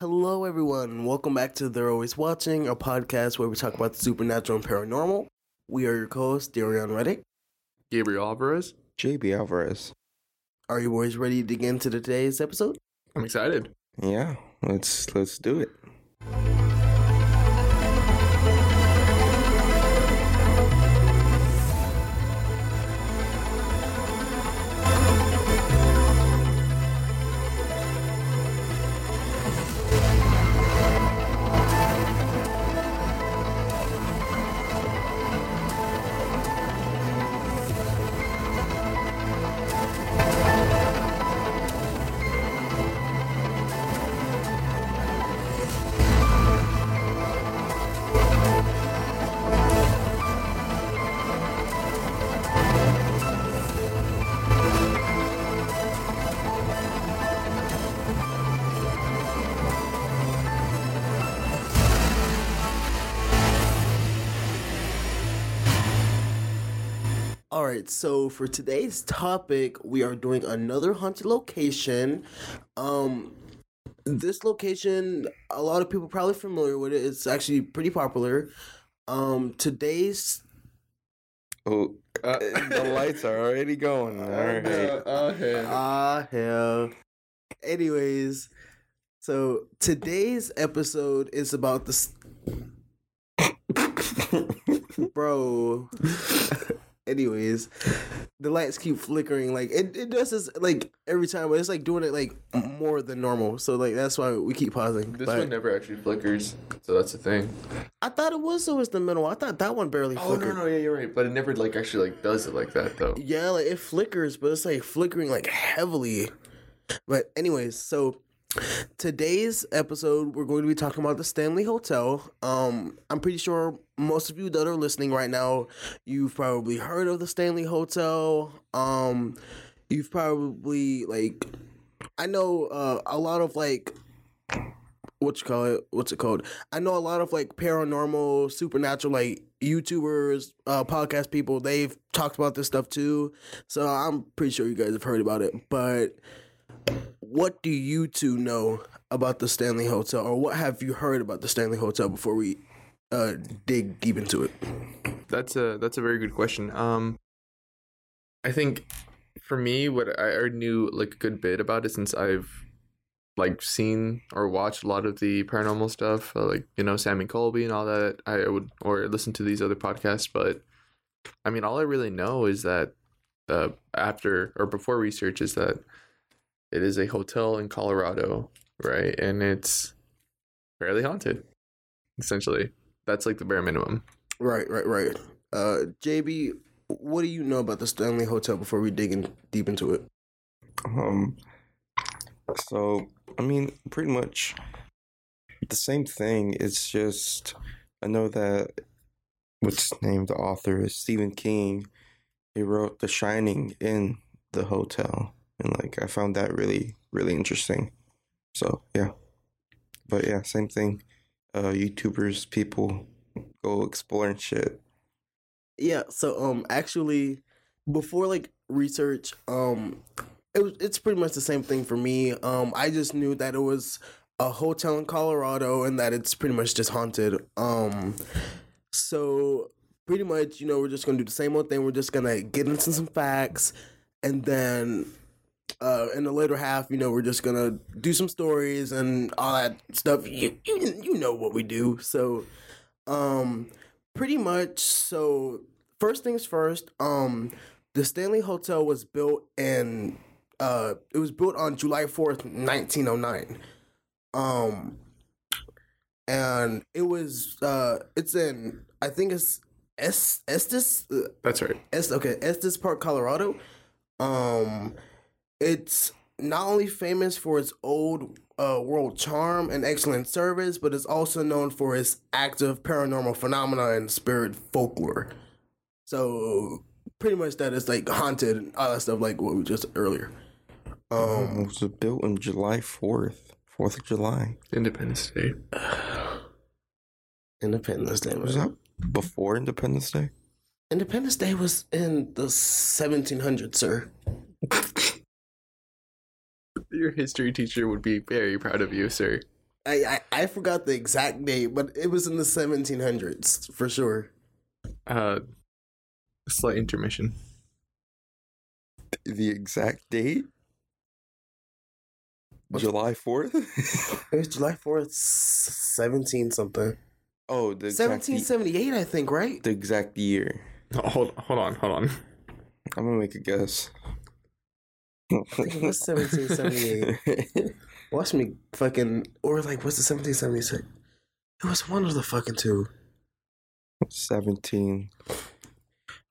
Hello, everyone. Welcome back to They're Always Watching, a podcast where we talk about the supernatural and paranormal. We are your co-hosts, Darian Reddick. Gabriel Alvarez. JB Alvarez. Are you boys ready to get into today's episode? I'm excited. Yeah, let's let's do it. For today's topic, we are doing another haunted location. Um, this location, a lot of people probably familiar with it. It's actually pretty popular. Um, today's Oh, uh, the lights are already going. All right. okay. Ah, hell. Anyways, so today's episode is about the. s- Bro. Anyways, the lights keep flickering. Like, it, it does this, like, every time, but it's, like, doing it, like, more than normal. So, like, that's why we keep pausing. This But one never actually flickers, so that's the thing. I thought it was always the middle. I thought that one barely Oh no, no, yeah, you're right. But it never like actually like does it like that though. Yeah, like it flickers, but it's like flickering like heavily. But anyways, so today's episode we're going to be talking about the Stanley Hotel. Um I'm pretty sure most of you that are listening right now, you've probably heard of the Stanley Hotel. Um you've probably like I know uh, a lot of like what you call it what's it called i know a lot of like paranormal supernatural like youtubers uh podcast people they've talked about this stuff too so i'm pretty sure you guys have heard about it but what do you two know about the stanley hotel or what have you heard about the stanley hotel before we uh dig deep into it That's a that's a very good question. Um, I think for me, what I already knew like a good bit about it since I've like seen or watched a lot of the paranormal stuff, uh, like you know Sam and Colby and all that. I would or listen to these other podcasts, but I mean, all I really know is that uh, after or before research is that it is a hotel in Colorado, right? And it's fairly haunted, essentially. That's like the bare minimum. right right right uh jb what do you know about the stanley hotel before we dig in deep into it Um. So I mean, pretty much the same thing. It's just I know that what's his name? The author is Stephen King. He wrote The Shining in the hotel, and like I found that really really interesting. So yeah, but yeah, same thing. Uh, YouTubers, people go exploring shit. Yeah, so um actually before like research, um it was it's pretty much the same thing for me. Um I just knew that it was a hotel in Colorado and that it's pretty much just haunted. Um so pretty much, you know, we're just gonna do the same old thing. We're just gonna get into some facts and then uh, in the later half, you know, we're just gonna do some stories and all that stuff. You you, you know what we do. So, um, pretty much. So first things first. Um, the Stanley Hotel was built in. Uh, it was built on July fourth, nineteen oh nine. Um, and it was. Uh, it's in. I think it's Es Estes. Uh, That's right. Est okay, Estes Park, Colorado. Um, it's not only famous for its old uh, world charm and excellent service, but it's also known for its active paranormal phenomena and spirit folklore. So pretty much that is like haunted and all that stuff, like what we just earlier. Um, Um, it was built on July fourth, Fourth of July. Independence Day. Independence Day Was was that before Independence Day? Independence Day was in the 1700s, sir. Your history teacher would be very proud of you, sir. I, I I forgot the exact date, but it was in the 1700s for sure. Uh, slight intermission. The exact date? July 4th? It was July 4th, 17 something. oh, the 1778, I think, right? the exact year. Oh, hold hold on, hold on. I'm gonna make a guess. I was 1778. Watch me fucking, or like, what's the 1776? It was one of the fucking two. 17.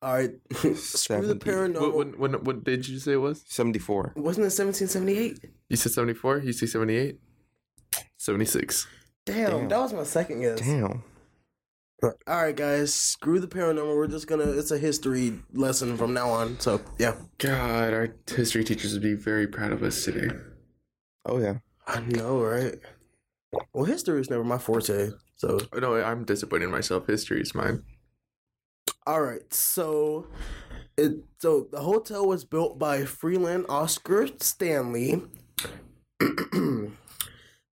All right, screw the 70. What, what, what, what did you say it was? 74. Wasn't it 1778? You said 74? You say 78? 76. Damn, Damn. that was my second guess. Damn. All right, guys, screw the paranormal. We're just gonna, it's a history lesson from now on. So, yeah. God, our history teachers would be very proud of us today. Oh, yeah. I know, right? Well, history is never my forte. So, Oh, No, I'm disappointed in myself. History is mine. all right. So, it so the hotel was built by Freeland Oscar Stanley.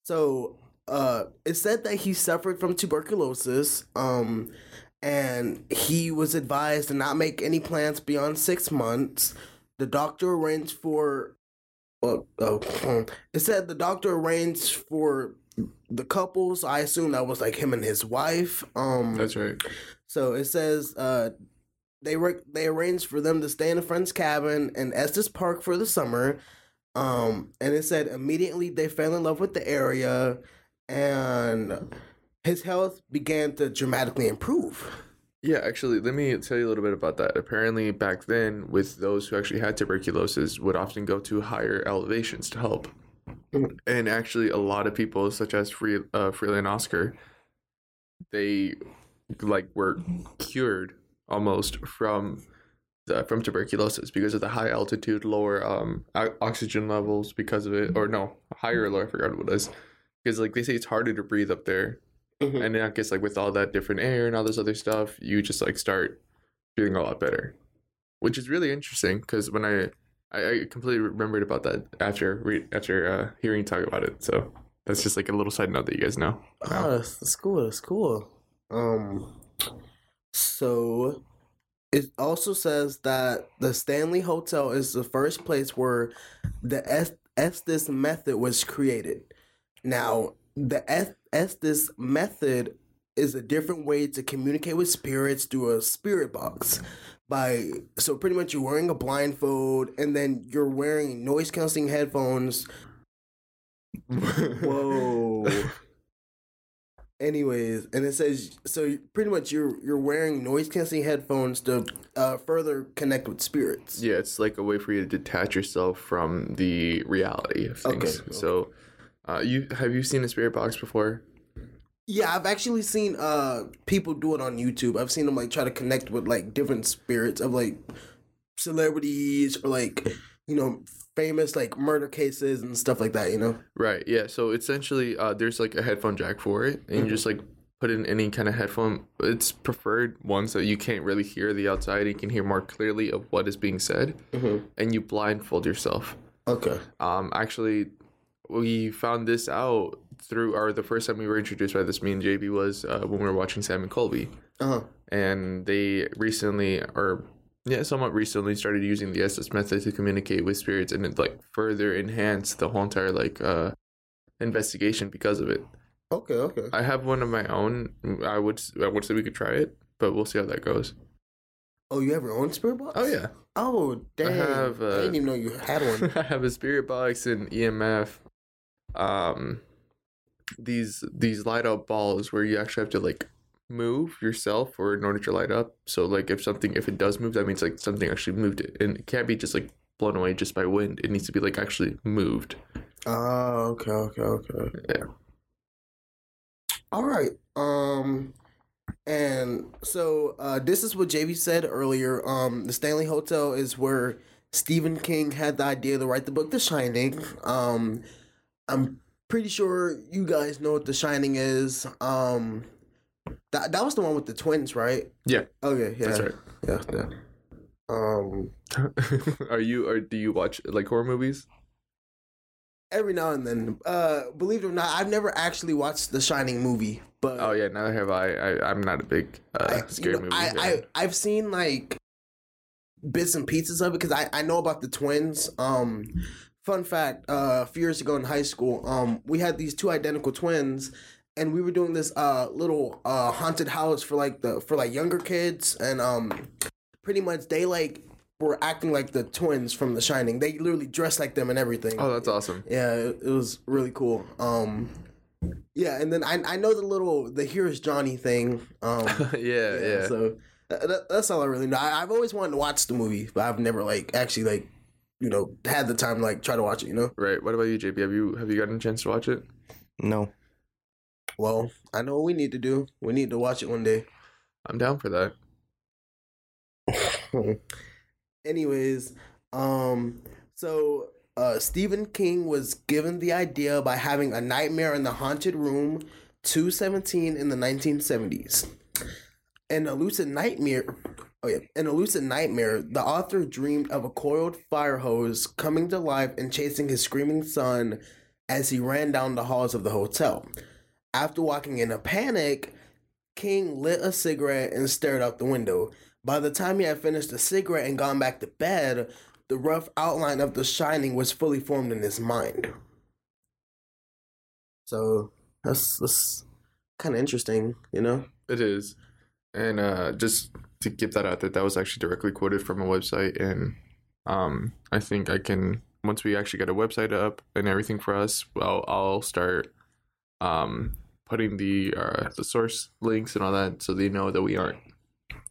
so, uh, it said that he suffered from tuberculosis. Um, and he was advised to not make any plans beyond six months. The doctor arranged for. Well, oh, um, it said the doctor arranged for the couples. I assume that was like him and his wife. Um, That's right. so it says uh, they re- they arranged for them to stay in a friend's cabin in Estes Park for the summer. Um, and it said immediately they fell in love with the area, and his health began to dramatically improve. Yeah, actually, let me tell you a little bit about that. Apparently, back then, with those who actually had tuberculosis, would often go to higher elevations to help. Mhm. And actually, a lot of people, such as Free, uh, Freeland Oscar, they like were cured almost from the, from tuberculosis because of the high altitude, lower um oxygen levels because of it, or no, higher or lower. I forgot what it was. Because like they say, it's harder to breathe up there Mhm. and then I guess like with all that different air and all this other stuff, you just like start feeling a lot better, which is really interesting because when I, I I completely remembered about that after re- after uh, hearing you talk about it. So that's just like a little side note that you guys know. now. Oh, that's, that's cool. That's cool. Um, so it also says that the Stanley Hotel is the first place where the Es- Estes method was created. Now, the Es- Estes method is a different way to communicate with spirits through a spirit box. By so pretty much you're wearing a blindfold and then you're wearing noise canceling headphones Whoa. Anyways, and it says so pretty much you're you're wearing noise canceling headphones to uh, further connect with spirits. yeah, it's like a way for you to detach yourself from the reality of things. Okay, okay. So, uh, you have you seen a spirit box before? Yeah, I've actually seen uh people do it on YouTube. I've seen them like try to connect with like different spirits of like celebrities or like you know famous like murder cases and stuff like that. You know. Right. Yeah. So essentially, uh, there's like a headphone jack for it, and you just like put in any kind of headphone. It's preferred ones that you can't really hear the outside. You can hear more clearly of what is being said, Mm-hmm. and you blindfold yourself. Okay. Um, actually, we found this out through our the first time we were introduced by this. Me and JB was uh, when we were watching Sam and Colby, Uh huh. and they recently or yeah somewhat recently started using the Estes method to communicate with spirits and it like further enhanced the whole entire like uh investigation because of it Okay. Okay. i have one of my own i would i would say we could try it but we'll see how that goes Oh, you have your own spirit box? oh yeah Oh, dang! have, I uh, didn't even know you had one. i have a spirit box and emf um these these light up balls where you actually have to like move yourself or in order to light up so like if something if it does move that means like something actually moved it and it can't be just like blown away just by wind it needs to be like actually moved Oh, okay, okay, okay. Yeah. All right. Um, and so uh, this is what JB said earlier. Um, the Stanley Hotel is where Stephen King had the idea to write the book The Shining. Um, I'm pretty sure you guys know what The Shining is. Um, that that was the one with the twins, right? Yeah. Okay. Yeah. that's right Yeah. Yeah. Um. are you or do you watch like horror movies every now and then. Uh, believe it or not, I've never actually watched the Shining movie, but Oh yeah, neither have I. I I'm not a big uh, I, you scary know, movie. I, fan. I I've seen like bits and pieces of it because I I know about the twins. Um, fun fact: uh, a few years ago in high school, um, we had these two identical twins, and we were doing this uh little uh haunted house for like the for like younger kids, and um, pretty much they like were acting like the twins from The Shining. They literally dressed like them and everything. oh, that's awesome. Yeah, it, it was really cool. Um, yeah, and then I I know the little the here's Johnny thing. Um, yeah, yeah. So that, that- that's all I really know. I, I've always wanted to watch the movie, but I've never like actually like you know had the time to like try to watch it. You know. Right. What about you, JB? Have you have you gotten a chance to watch it? No. Well, I know what we need to do. We need to watch it one day. I'm down for that. Anyways, um, so uh, Stephen King was given the idea by having a nightmare in the haunted room 217 in the 1970s. An elusive nightmare. Oh yeah, an elusive nightmare. The author dreamed of a coiled fire hose coming to life and chasing his screaming son as he ran down the halls of the hotel. After walking in a panic, King lit a cigarette and stared out the window. By the time he had finished the cigarette and gone back to bed, the rough outline of the shining was fully formed in his mind. So that's that's kind of interesting, you know. It is. And uh, just to get that out that that was actually directly quoted from a website. And um, I think I can, once we actually get a website up and everything for us, well, I'll start um, putting the uh, the source links and all that so they know that we aren't,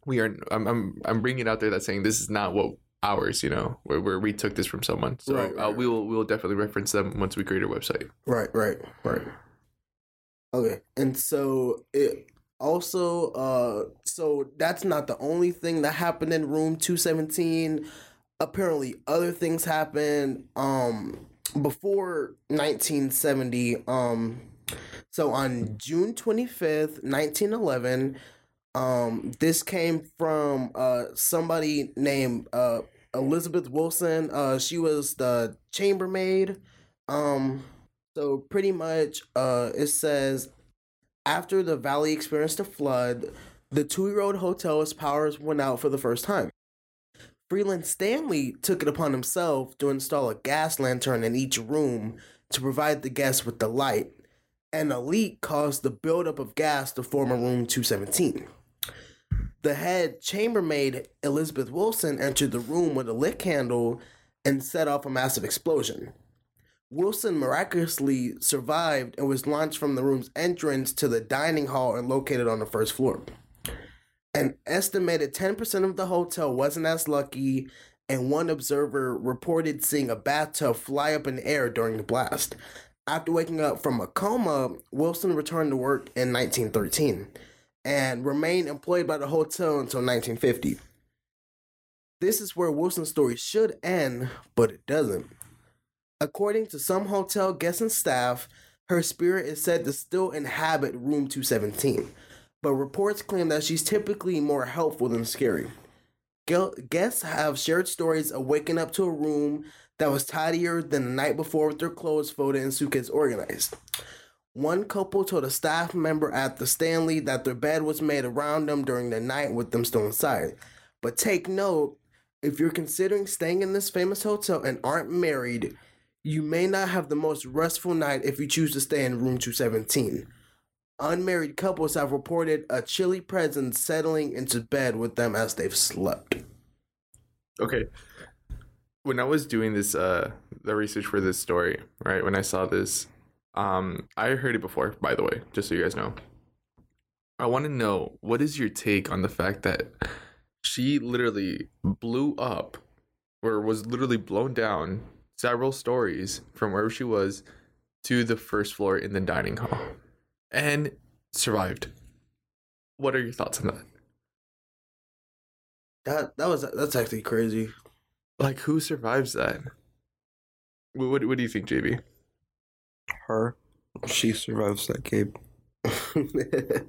we aren't, I'm, I'm, I'm bringing it out there that saying this is not what ours, you know, where, where we took this from someone. So Right, uh, we will, we will definitely reference them once we create our website. Right, right, right. Okay, and so it also uh so that's not the only thing that happened in room 217 apparently other things happened um before 1970 um so on june 25th 1911 um this came from uh somebody named uh elizabeth wilson. Uh she was the chambermaid. Um so pretty much uh it says after the valley experienced a flood, the two-year-old hotel's powers went out for the first time. Freeland Stanley took it upon himself to install a gas lantern in each room to provide the guests with the light, and a leak caused the buildup of gas to form a room 217. The head chambermaid, Elizabeth Wilson, entered the room with a lit candle and set off a massive explosion. Wilson miraculously survived and was launched from the room's entrance to the dining hall and located on the first floor. An estimated 10% of the hotel wasn't as lucky, and one observer reported seeing a bathtub fly up in the air during the blast. After waking up from a coma, Wilson returned to work in 1913 and remained employed by the hotel until 1950. This is where Wilson's story should end, but it doesn't. According to some hotel guests and staff, her spirit is said to still inhabit room 217, but reports claim that she's typically more helpful than scary. Guests have shared stories of waking up to a room that was tidier than the night before with their clothes folded and suitcase organized. One couple told a staff member at the Stanley that their bed was made around them during the night with them still inside. But take note, if you're considering staying in this famous hotel and aren't married, you may not have the most restful night if you choose to stay in room 217. Unmarried couples have reported a chilly presence settling into bed with them as they've slept. Okay. When I was doing this uh the research for this story, right? When I saw this, um I heard it before, by the way, just so you guys know. I want to know what is your take on the fact that she literally blew up or was literally blown down several stories from wherever she was to the first floor in the dining hall and survived. What are your thoughts on that? That that was that's actually crazy. Like, who survives that? What, what, what do you think, JB? Her. She survives that, Gabe.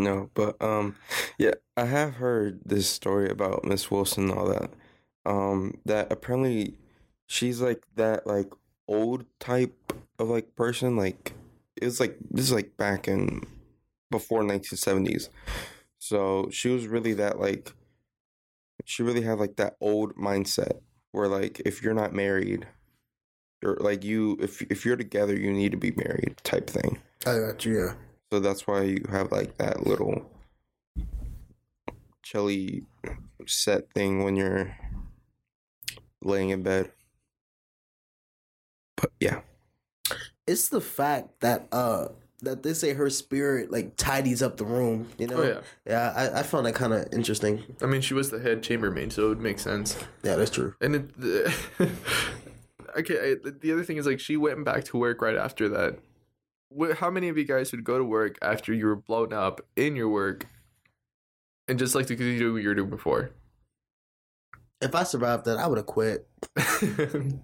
No, but um, yeah, I have heard this story about Miss Wilson and all that. Um, that apparently she's like that like old type of like person. Like it was like this is like back in before 1970s. So she was really that like she really had like that old mindset where like if you're not married or like you if if you're together you need to be married type thing. I got you. Yeah. So that's why you have like that little chilly set thing when you're laying in bed. But yeah. It's the fact that uh that they say her spirit like tidies up the room. You know. Oh yeah. Yeah, I, I found that kind of interesting. I mean, she was the head chambermaid, so it would make sense. Yeah, that's true. And it, the, okay, I, the other thing is like she went back to work right after that. How many of you guys would go to work after you were blown up in your work, and just like to continue what you were doing before? If I survived that, I would have quit.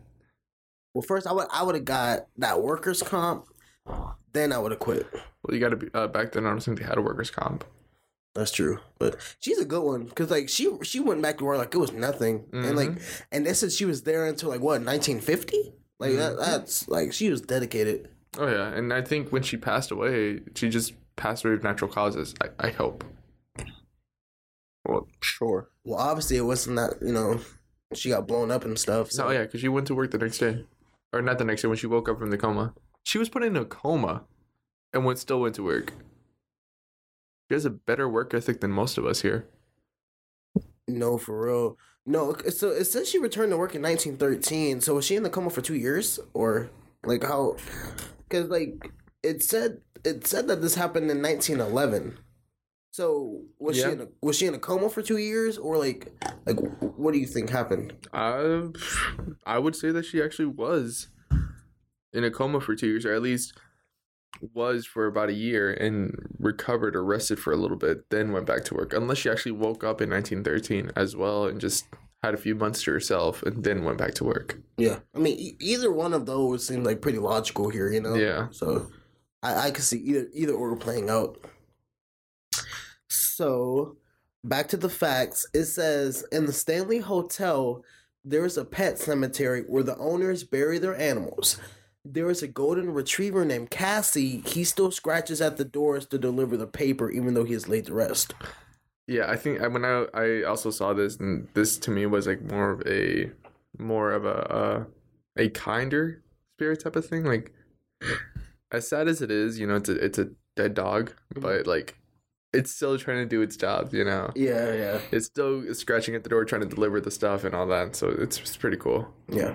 Well, first I would I would have got that workers comp. Then I would have quit. well, you got to be uh, back then. I don't think they had a workers' comp. That's true, but she's a good one because like she she went back to work like it was nothing, and like and they said she was there until like what 1950. Like that, that's like she was dedicated. Oh yeah, and I think when she passed away, she just passed away of natural causes. I, I hope. Well, Sure. Well, obviously it wasn't that you know she got blown up and stuff. So no, yeah, because she went to work the next day, or not the next day when she woke up from the coma. She was put in a coma, and went still went to work. She has a better work ethic than most of us here. no, for real. No, so it says she returned to work in 1913. So was she in the coma for two years or like how? Because like it said it said that this happened in 1911. So was Yeah. she in a, was she in a coma for two years or like like what do you think happened? I, I would say that she actually was in a coma for two years, or at least was for about a year and recovered or rested for a little bit, then went back to work. Unless she actually woke up in 1913 as well and just had a few months to herself and then went back to work. Yeah, I mean e- either one of those seem like pretty logical here, you know. Yeah. So I I could see either either order playing out. So back to the facts. It says in the Stanley Hotel, there's a pet cemetery where the owners bury their animals. There is a golden retriever named Cassie. He still scratches at the doors to deliver the paper, even though he is laid to rest. Yeah, I think when I I also saw this, and this to me was like more of a more of a uh, a kinder spirit type of thing. Like as sad as it is, you know, it's a it's a dead dog, but like it's still trying to do its job. You know, Yeah, yeah, it's still scratching at the door trying to deliver the stuff and all that. So it's, it's pretty cool. yeah.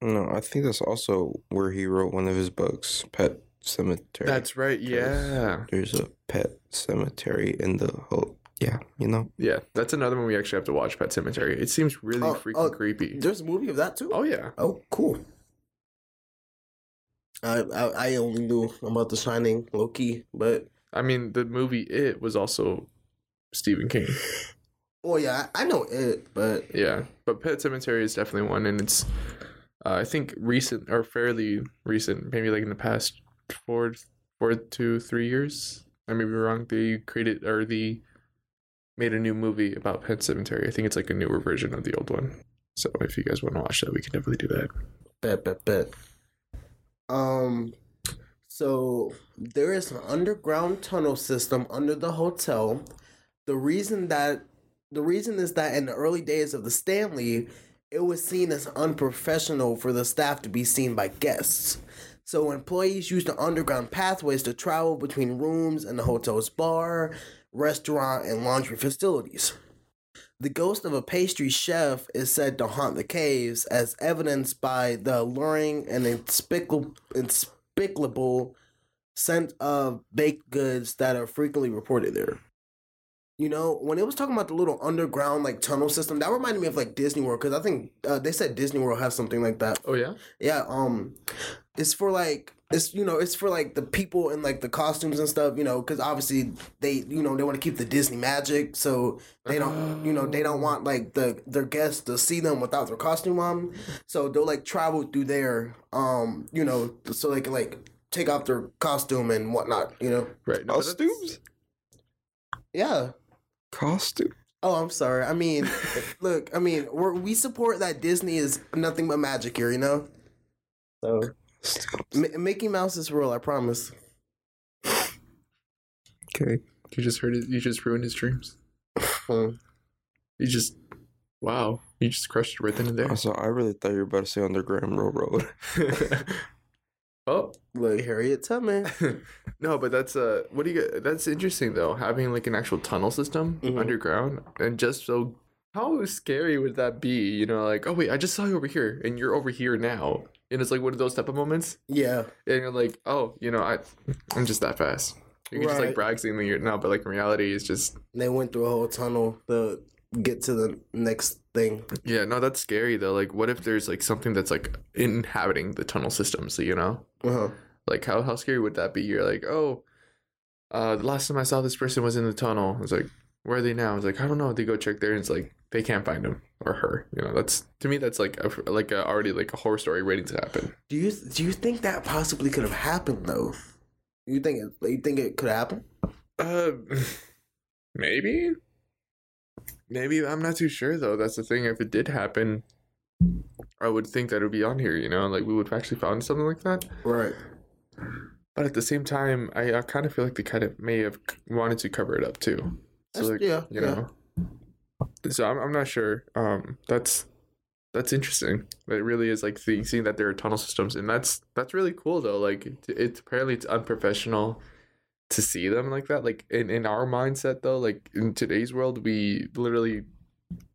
No, I think that's also where he wrote one of his books, Pet Sematary. That's right. Yeah, There's a pet cemetery in the whole. Yeah, you know. yeah. That's another one we actually have to watch. Pet Sematary. It seems really Oh, freaking oh, creepy. There's a movie of that too. Oh yeah. Oh, cool. I, I I only knew about The Shining, Loki, but I mean, the movie It was also Stephen King. oh yeah, I I know it, but Yeah, but Pet Sematary is definitely one, and it's uh, I think recent or fairly recent, maybe like in the past four four to three years. I may be wrong. They created or the made a new movie about Pet Sematary. I think it's like a newer version of the old one. So if you guys want to watch that, we can definitely do that. bet bet bet. Um, so there is an underground tunnel system under the hotel. The reason that the reason is that in the early days of the Stanley, it was seen as unprofessional for the staff to be seen by guests. So employees used the underground pathways to travel between rooms and the hotel's bar, restaurant, and laundry facilities. The ghost of a pastry chef is said to haunt the caves, as evidenced by the alluring and inspicable, inspicable scent of baked goods that are frequently reported there. You know, when it was talking about the little underground like tunnel system, that reminded me of like Disney World because I think uh, they said Disney World has something like that. Oh yeah, Yeah, um, it's for like it's you know it's for like the people in like the costumes and stuff. You know, because obviously they you know they want to keep the Disney magic, so they don't you know they don't want like the their guests to see them without their costume on. So they'll like travel through there, um, you know, so they can like take off their costume and whatnot. You know, right. no, Costumes. yeah, Costume. Oh, I'm sorry. I mean, look. I mean, we're, we support that Disney is nothing but magic here. You know. So, M- Mickey Mouse is real. I promise. Okay. You just heard it. You just ruined his dreams. Hmm. You just, wow. You just crushed it right then and there. Also, I really thought you were about to say Underground Railroad. oh, Look, Harriet Tubman. no, but that's uh, what do you get? That's interesting though, having like an actual tunnel system Mhm. underground, and just so how scary would that be? You know, like oh wait, I just saw you over here, and you're over here now, and it's like one of those type of moments, Yeah. and you're like, oh, you know, I, I'm just that fast. You can just like Right. brag that you're now, but like in reality, it's just They went through a whole tunnel to get to the next thing. yeah, no, that's scary though. Like, what if there's like something that's like inhabiting the tunnel system? So you know, Uh-huh. Like how how scary would that be? You're like, oh, uh, the last time I saw this person was in the tunnel. It's like, where are they now? It's like, I don't know. They go check there, and it's like they can't find him or her. You know, that's to me that's like a, like a, already like a horror story waiting to happen. Do you do you think that possibly could have happened though? You think it? You think it could happen? Uh, maybe, maybe I'm not too sure though. That's the thing. If it did happen, I would think that it would be on here. You know, like we would have actually found something like that. Right. But at the same time, I, I kind of feel like they kind of may have wanted to cover it up too. So like, yeah, you yeah. know. So I'm I'm not sure. Um, that's that's interesting. It really is like seeing, seeing that there are tunnel systems, and that's that's really cool though. Like it, it's apparently it's unprofessional to see them like that. Like in in our mindset though, like in today's world, we literally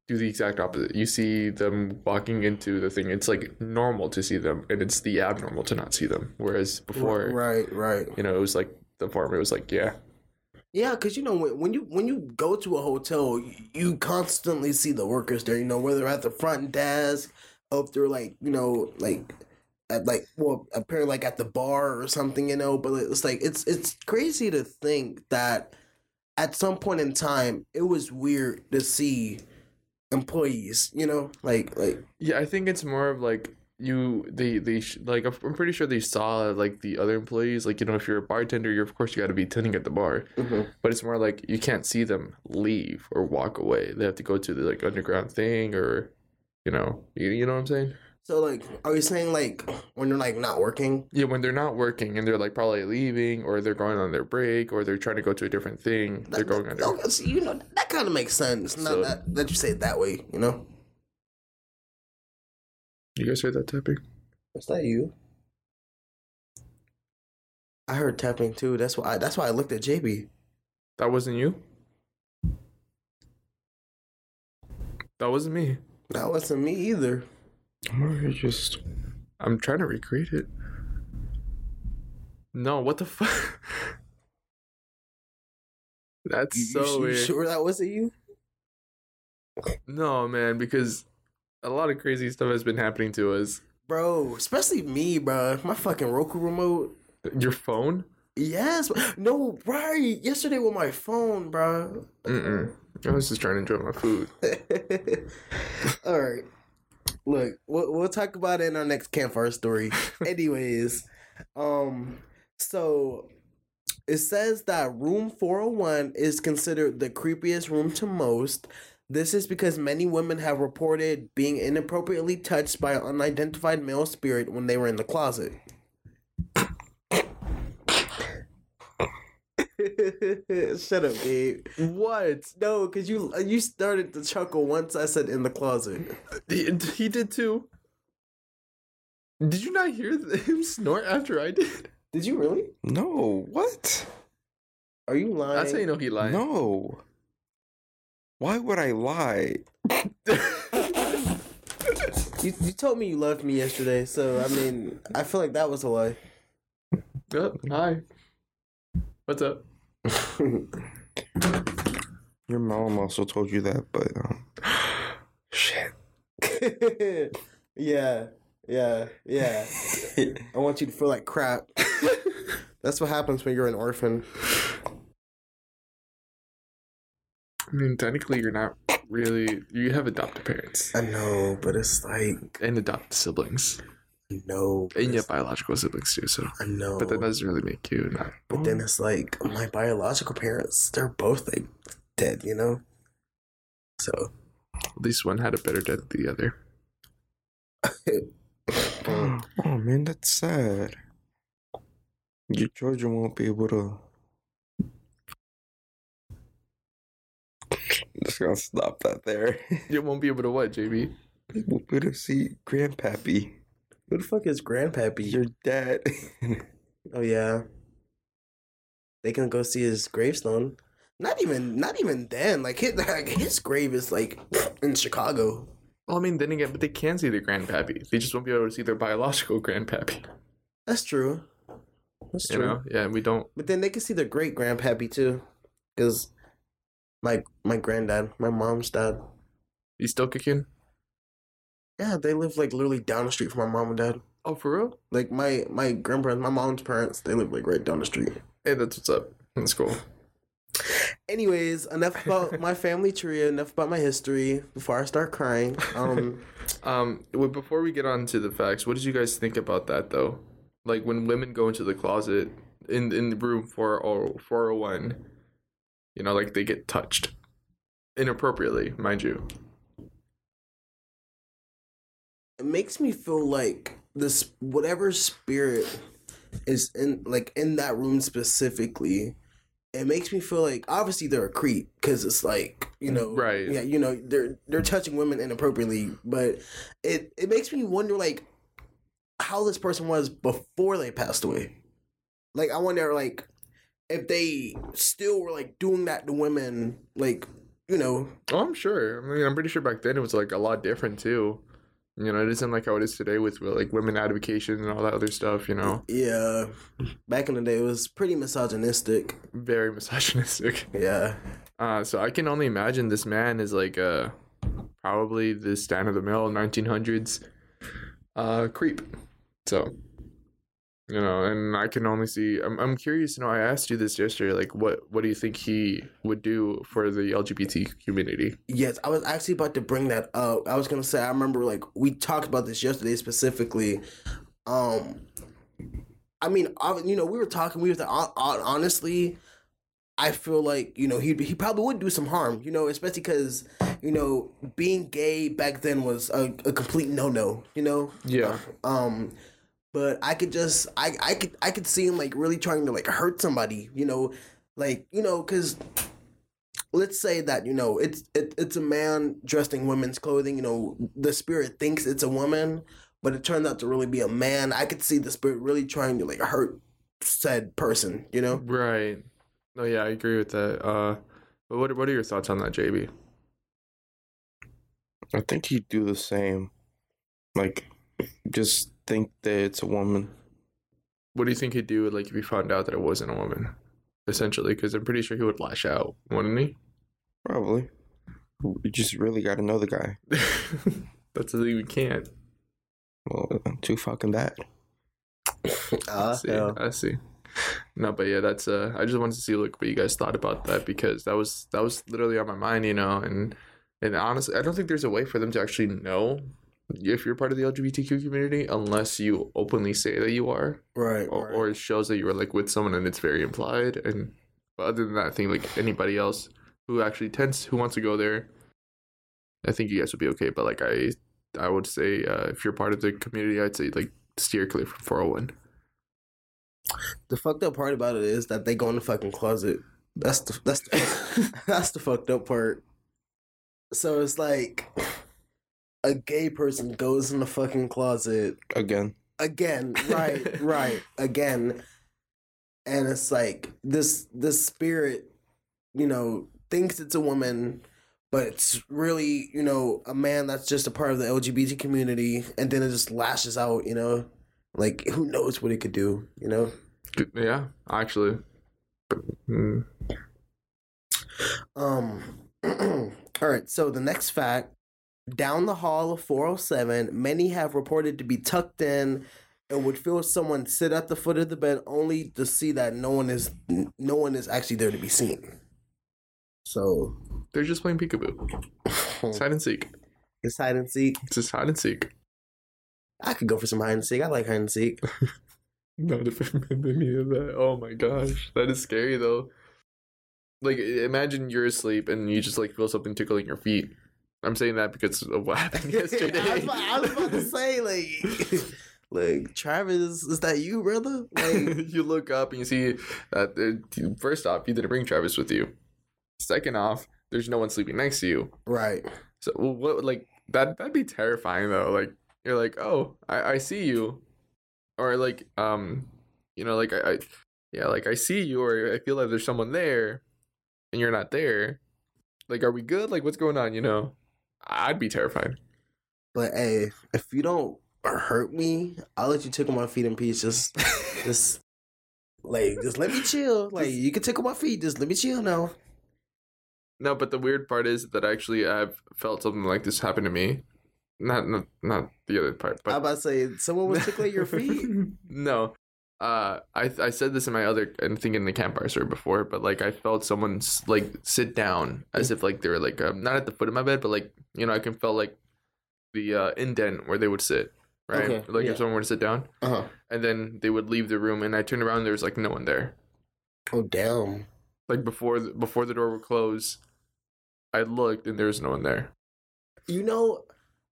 do the exact opposite. You see them walking into the thing. It's like normal to see them, and it's the abnormal to not see them. Whereas before, Right. Right. you know, it was like the form. It was like, yeah, Yeah, because you know when, when you when you go to a hotel, you, constantly see the workers there. You know whether at the front desk, up there, like you know, like at like well, apparently like at the bar or something. You know, but it's like it's it's crazy to think that at some point in time it was weird to see employees. You know, like like yeah. I think it's more of like you they they sh- like I'm pretty sure they saw like the other employees. Like you know, if you're a bartender, you're of course you got to be tending at the bar. Mm-hmm. But it's more like you can't see them leave or walk away. They have to go to the like underground thing or, you know, you, you know what I'm saying? so like are you saying like when they're like not working? Yeah, when they're not working and they're like probably leaving or they're going on their break or they're trying to go to a different thing, they're going that- under. okay, so, you know that kind of makes sense. Not So- that that you say it that way. You know. You guys heard that tapping? Was that you? I heard tapping too. That's why. I, that's why I looked at JB. That wasn't you. That wasn't me. That wasn't me either. Or just I'm trying to recreate it. No, what the fuck? That's You, so you, you weird. sure that wasn't you? No, man, because a lot of crazy stuff has been happening to us. Bro, especially me, bro. My fucking Roku remote. Your phone? Yes. No, right. Yesterday with my phone, bro. Mm-mm. I was just trying to enjoy my food. All right. Look, we'll, we'll talk about it in our next campfire story. Anyways, um, so it says that room 401 is considered the creepiest room to most. This is because many women have reported being inappropriately touched by an unidentified male spirit when they were in the closet. Shut up, Gabe. What? No, because you you started to chuckle once I said in the closet. He, he did too. Did you not hear him snort after I did? Did you really? no. What? Are you lying? I say you know he lied. No. Why would I lie? You, you told me you loved me yesterday, so I mean, I feel like that was a lie. Oh, hi. What's up? Your mom also told you that, but um, shit. yeah, yeah, yeah. I want you to feel like crap. That's what happens when you're an orphan. I mean, technically, you're not really. You have adopted parents I know, but it's like and adopted siblings, no, but and you it's- have biological siblings too. So, I know, but that doesn't really make you not. But then it's like my biological parents, they're both like dead, you know? So At least one had a better death than the other. oh man, that's sad. Your children won't be able to. Just gonna stop that there. You won't be able to what, JB? won't be able to see Grandpappy, who the fuck is Grandpappy? your dad. Oh yeah. They can go see his gravestone. Not even not even then. Like his, like his grave is like in Chicago. Well, I mean, then again, but they can see their grandpappy. They just won't be able to see their biological grandpappy. That's true. That's You true. know? Yeah, we don't. But then they can see their great grandpappy too. Cause my my granddad, my mom's dad. You still kicking? Yeah, they live like literally down the street from my mom and dad. Oh, for real? Like my my grandparents, my mom's parents, they live like right down the street. Hey, that's what's up. That's cool. Anyways, enough about my family tree. Enough about my history. Before I start crying, um, Um, well, before we get on to the facts, what did you guys think about that though? Like when women go into the closet in in the room for 401, you know, like they get touched inappropriately, mind you. it makes me feel like this whatever spirit is in like in that room specifically. It makes me feel like obviously they're a creep because it's like you know Right. yeah you know they're they're touching women inappropriately, but it it makes me wonder like how this person was before they passed away. Like I wonder like if they still were like doing that to women like you know Oh, I'm sure. I mean, I'm pretty sure back then it was like a lot different too. You know, it isn't like how it is today with like women advocation and all that other stuff. You know, yeah back in the day it was pretty misogynistic very misogynistic. yeah Uh, so I can only imagine this man is like uh probably the stand of the mill 1900s uh creep. So you know, and I can only see. I'm I'm curious you know. I asked you this yesterday. Like, what what do you think he would do for the LGBT community? Yes, I was actually about to bring that up. I was gonna say I remember like we talked about this yesterday specifically. Um, I mean, I- you know, we were talking. We were hon- hon- honestly, I feel like you know he he probably would do some harm. You know, especially because you know being gay back then was a, a complete no no. You know. Yeah. Um, but I could just I I could I could see him like really trying to like hurt somebody. You know, like you know because let's say that you know it's it, it's a man dressed in women's clothing you know the spirit thinks it's a woman but it turned out to really be a man i could see the spirit really trying to like hurt said person you know Right. Oh yeah, I agree with that. Uh, but what what are your thoughts on that, JB? I think he'd do the same. Like, just think that it's a woman. What do you think he'd do like if he found out that it wasn't a woman? Essentially, because I'm pretty sure he would lash out, wouldn't he? Probably. You just really got to know the guy. That's the thing we can't. Well, too fucking bad. I uh, see. I see. No, but yeah, that's uh. I just wanted to see like what you guys thought about that because that was that was literally on my mind, you know, and and honestly, I don't think there's a way for them to actually know if you're part of the LGBTQ community unless you openly say that you are, right, or, right. or it shows that you are like with someone and it's very implied. And but other than that, I think like anybody else who actually tends who wants to go there, I think you guys would be okay. But like I, I would say uh, if you're part of the community, I'd say like steer clear from 401. the fucked up part about it is that they go in the fucking closet that's the that's the, that's the fucked up part so it's like a gay person goes in the fucking closet Again. again right right again and it's like this this spirit you know thinks it's a woman but it's really you know a man that's just a part of the lgbt community and then it just lashes out you know like who knows what it could do you know Yeah, actually. Mm, Um. all right. So the next fact: down the hall of 407, many have reported to be tucked in and would feel someone sit at the foot of the bed only to see that no one is no one is actually there to be seen. So they're just playing peekaboo. It's hide and seek. it's hide and seek. It's just hide and seek. I could go for some hide and seek. I like hide and seek. Not in any of that. Oh my gosh, that is scary though. like imagine you're asleep and you just like feel something tickling your feet. I'm saying that because of what happened yesterday. I, was about, I was about to say like, like Travis, is that you, brother? Like, you look up and you see that uh, first off, you didn't bring Travis with you. Second off, there's no one sleeping next to you. right. So what like that that'd be terrifying though. Like you're like, oh, I, I see you. Or like um you know, like I, I yeah, like I see you or I feel like there's someone there and you're not there. Like are we good? Like what's going on, you know? I'd be terrified. But hey, if you don't hurt me, I'll let you tickle my feet in peace. Just, just like, just let me chill. Like, you can tickle my feet. Just let me chill now. No, but the weird part is that actually I've felt something like this happen to me. Not not not the other part, but I'm about to say someone was tickling your feet. no. Uh, I I said this in my other I think in the campfire story before, but like I felt someone like sit down as if like they were like um, not at the foot of my bed, but like you know I can feel like the uh, indent where they would sit, right? Okay, like yeah. if someone were to sit down, Uh huh. and then they would leave the room, and I turned around, and there was like no one there. Oh damn. Like before the, before the door would close, I looked and there was no one there. You know,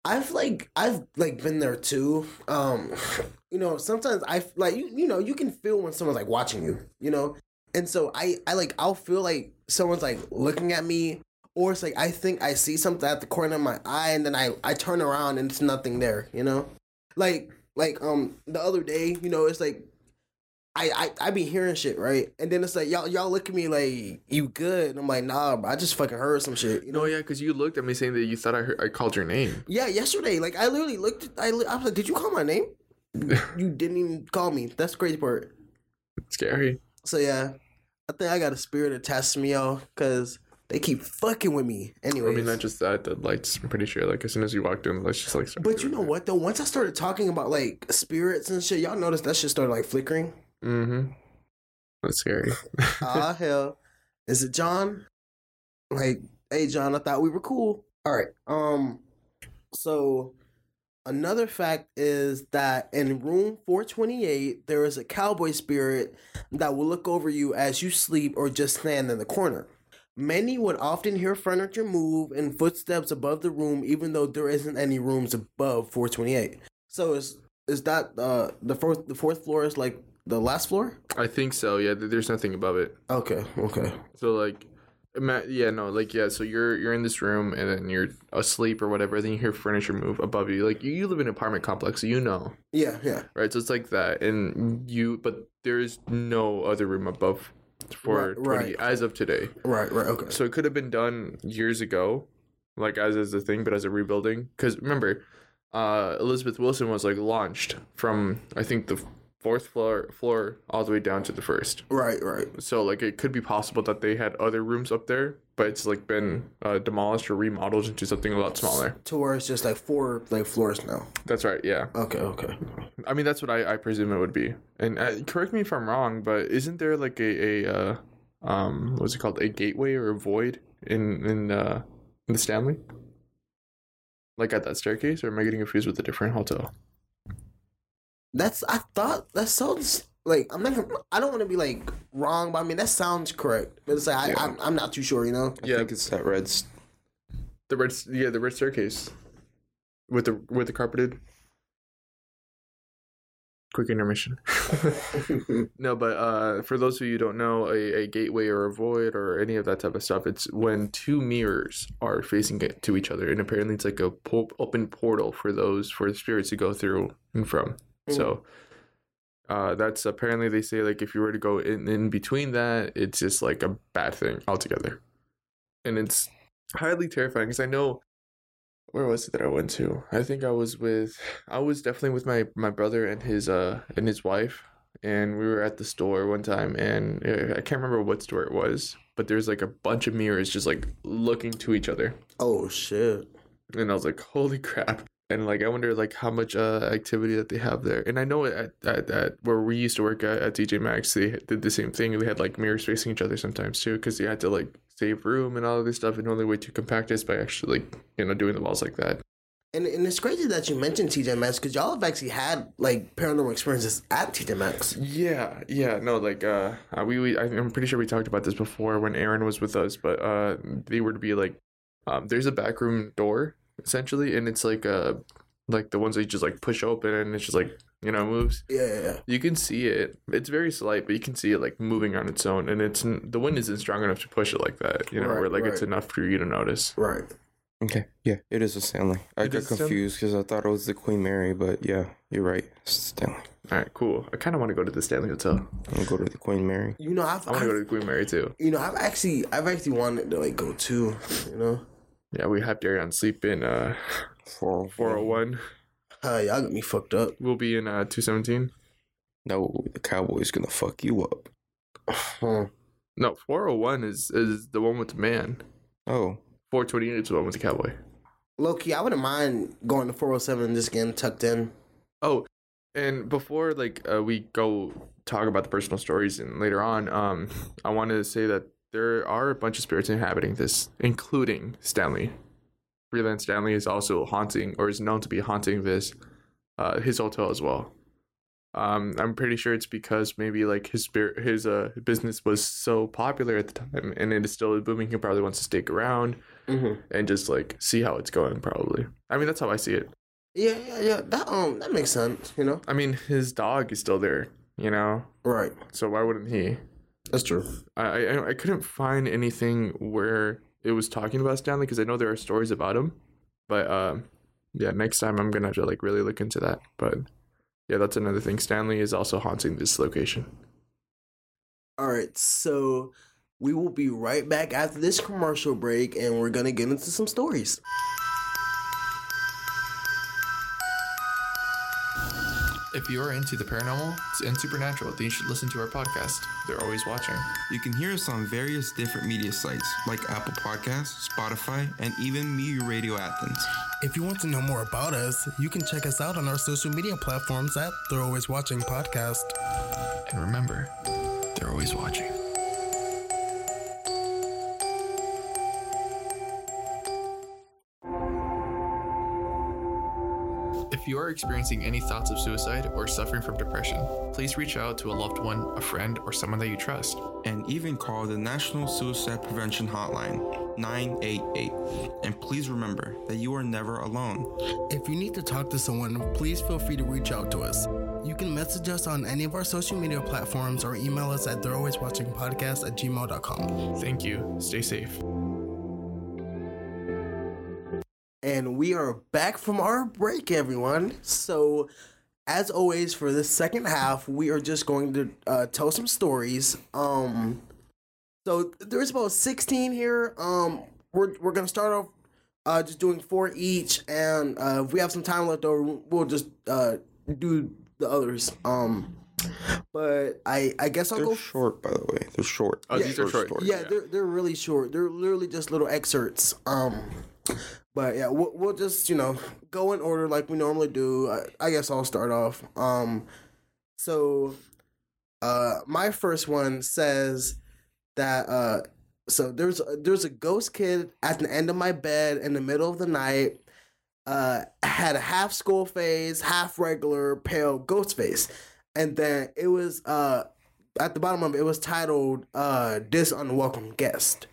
I've like I've like been there too. Um, you know, sometimes I like you. You know, you can feel when someone's like watching you. You know, and so I I like I'll feel like someone's like looking at me, or it's like I think I see something at the corner of my eye, and then I I turn around and it's nothing there. You know, like like um the other day, you know, it's like. I, I I be hearing shit right, and then it's like y'all y'all look at me like you good, and I'm like nah, bro, I just fucking heard some shit. You know, No, yeah, because you looked at me saying that you thought I heard, I called your name. yeah, yesterday, like I literally looked. At, I, I was like, "Did you call my name?" you didn't even call me. That's the crazy part. Scary. So yeah, I think I got a spirit attached to me, y'all, because they keep fucking with me. Anyway, I mean, not just that. The lights. I'm pretty sure. Like as soon as you walked in, the lights just like. but you know doing what though? Once I started talking about like spirits and shit, y'all noticed that shit started like flickering. Mm-hmm. That's scary. Ah hell, is it John? Like, hey John, I thought we were cool. All right. Um, so another fact is that in room 428 there is a cowboy spirit that will look over you as you sleep or just stand in the corner. Many would often hear furniture move and footsteps above the room, even though there isn't any rooms above 428. So is is that uh the fourth the fourth floor is like the last floor? I think so. Yeah. There's nothing above it. Okay, okay. So like, yeah, no, like yeah. So you're you're in this room and then you're asleep or whatever. Then you hear furniture move above you. Like you, you live in an apartment complex, so you know, Yeah, yeah. right? So it's like that, and you, but there is no other room above for Right, 20 right. as of today. Right, right, okay. So it could have been done years ago, like as as a thing, but as a rebuilding. Because remember, uh, Elizabeth Wilson was like launched from I think the fourth floor floor all the way down to the first. Right, right. So like it could be possible that they had other rooms up there, but it's like been uh, demolished or remodeled into something a lot smaller. To where it's just like four like floors now. That's right. Yeah. Okay, okay. I mean that's what I, I presume it would be. And uh, correct me if I'm wrong, but isn't there like a a uh, um what's it called a gateway or a void in in uh in the Stanley? Like at that staircase, or am I getting confused with a different hotel? That's I thought that sounds like I'm not. gonna- I don't want to be like wrong, but I mean that sounds correct. But it's like I, Yeah. I'm, I'm not too sure. You know. I Yeah. think it's that red. s- The red, yeah, the red staircase with the with the carpeted. Quick intermission. no, but uh, for those of you who don't know, a, a gateway or a void or any of that type of stuff, it's when two mirrors are facing it to each other, and apparently it's like a po- open portal for those for the spirits to go through and from. So, uh, that's apparently they say like if you were to go in in between that, it's just like a bad thing altogether, and it's highly terrifying because I know where was it that I went to? I think I was with I was definitely with my my brother and his uh and his wife and we were at the store one time and uh, I can't remember what store it was, but there's like a bunch of mirrors just like looking to each other. Oh shit. And I was like, "Holy crap." And like I wonder like how much uh activity that they have there. And I know at at, at where we used to work at, at TJ Maxx, they did the same thing. They had like mirrors facing each other sometimes too cuz they had to like save room and all of this stuff and the only way to compact is by actually like, you know, doing the walls like that. And, and it's crazy that you mentioned TJ Maxx because y'all have actually had like paranormal experiences at TJ Maxx. Yeah, yeah, no, like uh, uh, we, we I'm pretty sure we talked about this before when Aaron was with us, but uh, they were to be like, um, there's a back room door essentially, and it's like uh, like the ones that you just like push open and it's just like you know moves. Yeah, yeah, yeah. You can see it. It's very slight, but you can see it like moving on its own, and it's the wind isn't strong enough to push it like that. You know, Right, where like it's enough for you to notice. Right. Okay, yeah, it is a Stanley. I It got is a Stanley? confused because I thought it was the Queen Mary, but yeah, you're right. Stanley. All right, cool. I kind of want to go to the Stanley Hotel. I'm gonna go to the Queen Mary. You know, I've, I want to go to the Queen Mary too. you know, I've actually, I've actually wanted to like go too. You know, Yeah, we have Darion sleep in uh For 401. uh, y'all got me fucked up. We'll be in uh 217. No, the Cowboys gonna fuck you up. No, 401 is is the one with the man. Oh, 428 is the one with the cowboy. Low key, I wouldn't mind going to 407 and just getting tucked in. Oh, and before like uh, we go talk about the personal stories and later on, um, I wanted to say that there are a bunch of spirits inhabiting this, including Stanley. Freelan Stanley is also haunting, or is known to be haunting this, uh, his hotel as well. Um, I'm pretty sure it's because maybe like his spirit, his uh business was so popular at the time, and it is still booming. He probably wants to stick around Mm-hmm. and just like see how it's going. Probably. I mean, that's how I see it. Yeah, yeah, yeah. That um, that makes sense. You know. I mean, his dog is still there, you know. Right. So why wouldn't he? That's true. I I, I couldn't find anything where it was talking about Stanley because I know there are stories about him, but um, yeah, next time I'm gonna have to like really look into that. But yeah, that's another thing. Stanley is also haunting this location. All right, so we will be right back after this commercial break, and we're gonna get into some stories. If you are into the paranormal and supernatural, then you should listen to our podcast. They're always watching. You can hear us on various different media sites like Apple Podcasts, Spotify, and even Meteor Radio Athens. If you want to know more about us, you can check us out on our social media platforms at They're Always Watching Podcast. And remember, they're always watching. If you are experiencing any thoughts of suicide or suffering from depression, please reach out to a loved one, a friend, or someone that you trust. And even call the National Suicide Prevention Hotline 988. And please remember that you are never alone. If you need to talk to someone, please feel free to reach out to us. You can message us on any of our social media platforms or email us at They're Always Watching Podcast at gmail.com. Thank you. Stay safe. And we are back from our break, everyone. So, as always, for the second half, we are just going to uh, tell some stories. Um, so there's about 16 here. Um, we're we're gonna start off uh, just doing four each, and uh, if we have some time left over, we'll just uh, do the others. Um, but I I guess I'll they're go. short, by the way. They're short. Oh, these are Short short. stories. Yeah, they're they're really short. They're literally just little excerpts. Um, but yeah, we'll we'll just you know go in order like we normally do. I, I guess I'll start off. Um, so, uh, my first one says that uh, so there's there's a ghost kid at the end of my bed in the middle of the night. Uh, had a half skull face, half regular, pale ghost face, and then it was uh at the bottom of it, it was titled uh "This Unwelcome Guest."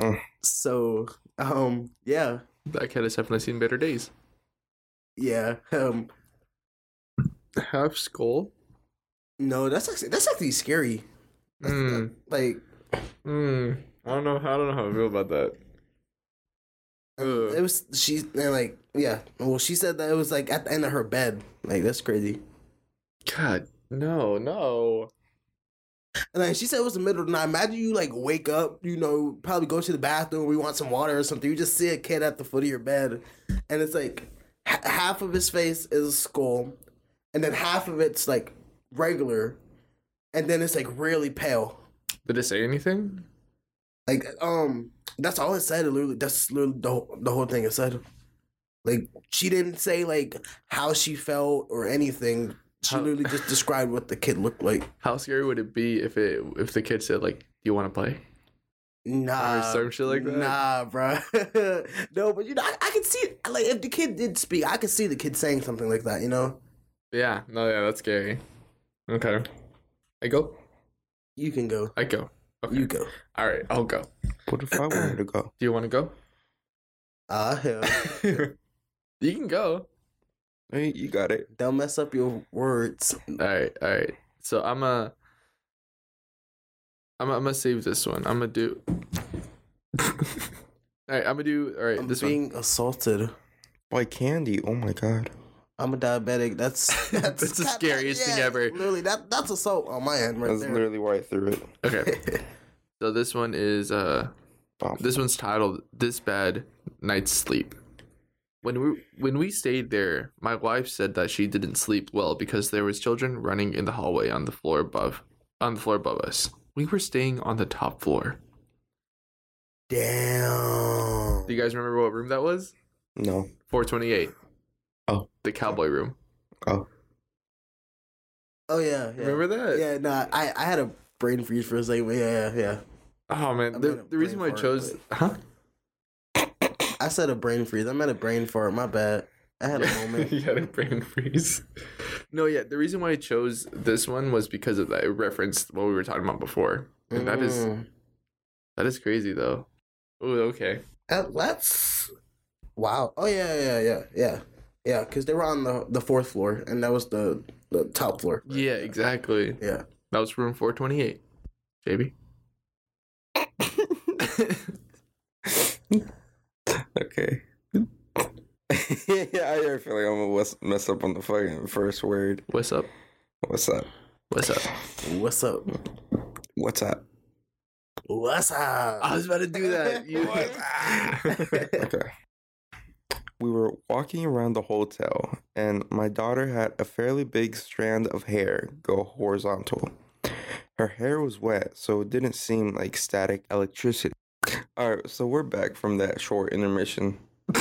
Mm. So, um, yeah, That kid has definitely seen better days. yeah, um, Half skull. no, that's actually that's actually scary. Hmm. Like, Hmm. I don't know. I don't know how I feel about that. Ugh. it was she and like yeah. Well, she said that it was like at the end of her bed. Like that's crazy. God, no, no. And like she said it was the middle of the night. Imagine you like wake up, you know, probably go to the bathroom, we want some water or something. You just see a kid at the foot of your bed, and it's like h- half of his face is a skull, and then half of it's like regular, and then it's like really pale. Did it say anything? Like um, that's all it said. Literally, that's literally the whole, the whole thing it said. Like she didn't say like how she felt or anything. She How- literally just described what the kid looked like. How scary would it be if it if the kid said like, "Do you want to play?" Nah, some shit like that? Nah, bro. no, but you know, I, I can see like if the kid did speak, I could see the kid saying something like that. You know, Yeah, no, yeah, that's scary. Okay. I go? you can go. I go. Okay. You go. All right, I'll go. What if I wanted to go? Do you want to go? Ah, hell. you can go. Hey, you got it. Don't mess up your words. All right, all right. So I'm a. I'm I'm gonna save this one. I'm gonna do. all right, I'm gonna do. All right, I'm this one. being assaulted. By candy. Oh my god. I'm a diabetic. That's that's, That's the that- scariest thing ever. Literally, that that's assault on my end right That's there. literally why I threw it. Okay. So this one is uh Bomb. this one's titled This Bad Night's Sleep. When we when we stayed there, my wife said that she didn't sleep well because there was children running in the hallway on the floor above on the floor above us. We were staying on the top floor. Damn. Do you guys remember what room that was? No. 428. Oh. The cowboy room. Oh. Oh yeah, yeah. Remember that? Yeah, nah. I I had a brain freeze for a second. But yeah, yeah, yeah. Oh man, I the, the reason why I brain chose fart, huh? I said a brain freeze. I meant a brain fart. My bad. I had a moment. you had a brain freeze. No, yeah, the reason why I chose this one was because of that. It referenced what we were talking about before. And that is Mm. that is crazy though. Oh, okay. Uh, that's wow. Oh yeah, yeah, yeah, yeah, yeah. Because they were on the the fourth floor, and that was the the top floor. Yeah, exactly. Yeah. That was room 428. JB. Okay. yeah, I feel like I'm gonna mess- mess up on the fucking first word. What's up? What's up? What's up? What's up? What's up? What's up? I was about to do that. You Okay. We were walking around the hotel, and my daughter had a fairly big strand of hair go horizontal. Her hair was wet, so it didn't seem like static electricity. Alright, so we're back from that short intermission.